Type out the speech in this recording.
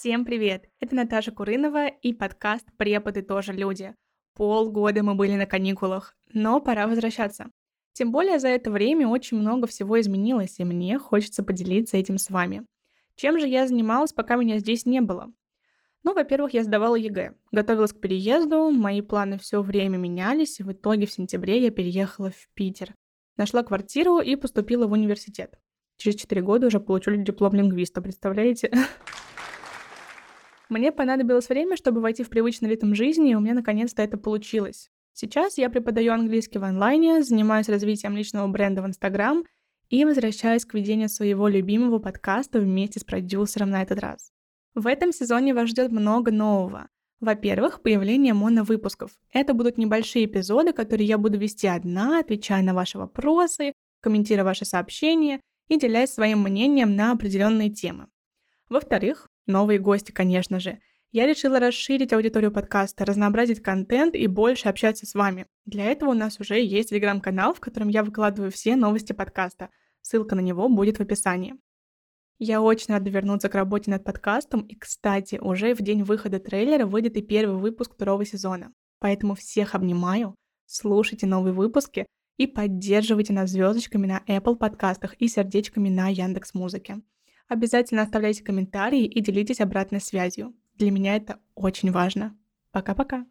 Всем привет! Это Наташа Курынова и подкаст «Преподы тоже люди». Полгода мы были на каникулах, но пора возвращаться. Тем более за это время очень много всего изменилось, и мне хочется поделиться этим с вами. Чем же я занималась, пока меня здесь не было? Ну, во-первых, я сдавала ЕГЭ, готовилась к переезду, мои планы все время менялись, и в итоге в сентябре я переехала в Питер. Нашла квартиру и поступила в университет. Через 4 года уже получили диплом лингвиста, представляете? Мне понадобилось время, чтобы войти в привычный ритм жизни, и у меня наконец-то это получилось. Сейчас я преподаю английский в онлайне, занимаюсь развитием личного бренда в Инстаграм и возвращаюсь к ведению своего любимого подкаста вместе с продюсером на этот раз. В этом сезоне вас ждет много нового. Во-первых, появление моновыпусков. Это будут небольшие эпизоды, которые я буду вести одна, отвечая на ваши вопросы, комментируя ваши сообщения и делясь своим мнением на определенные темы. Во-вторых, новые гости, конечно же. Я решила расширить аудиторию подкаста, разнообразить контент и больше общаться с вами. Для этого у нас уже есть телеграм-канал, в котором я выкладываю все новости подкаста. Ссылка на него будет в описании. Я очень рада вернуться к работе над подкастом, и, кстати, уже в день выхода трейлера выйдет и первый выпуск второго сезона. Поэтому всех обнимаю, слушайте новые выпуски и поддерживайте нас звездочками на Apple подкастах и сердечками на Яндекс Музыке. Обязательно оставляйте комментарии и делитесь обратной связью. Для меня это очень важно. Пока-пока.